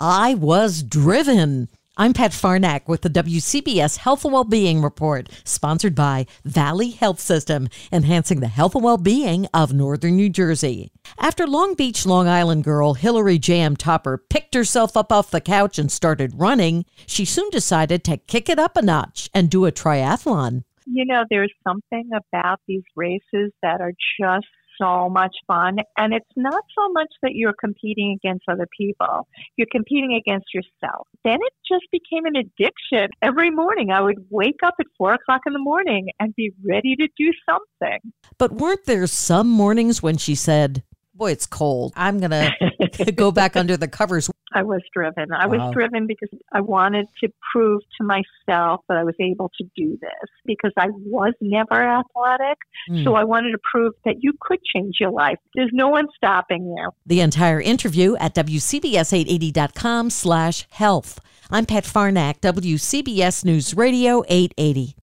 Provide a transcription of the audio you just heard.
I was driven. I'm Pat Farnack with the WCBS Health and Wellbeing Report, sponsored by Valley Health System, enhancing the health and well-being of Northern New Jersey. After Long Beach, Long Island girl Hilary J.M. Topper picked herself up off the couch and started running, she soon decided to kick it up a notch and do a triathlon. You know, there's something about these races that are just so much fun. And it's not so much that you're competing against other people, you're competing against yourself. Then it just became an addiction. Every morning I would wake up at four o'clock in the morning and be ready to do something. But weren't there some mornings when she said, Boy, it's cold. I'm going to go back under the covers. I was driven. I wow. was driven because I wanted to prove to myself that I was able to do this because I was never athletic. Mm. So I wanted to prove that you could change your life. There's no one stopping you. The entire interview at WCBS880.com slash health. I'm Pat Farnack, WCBS News Radio 880.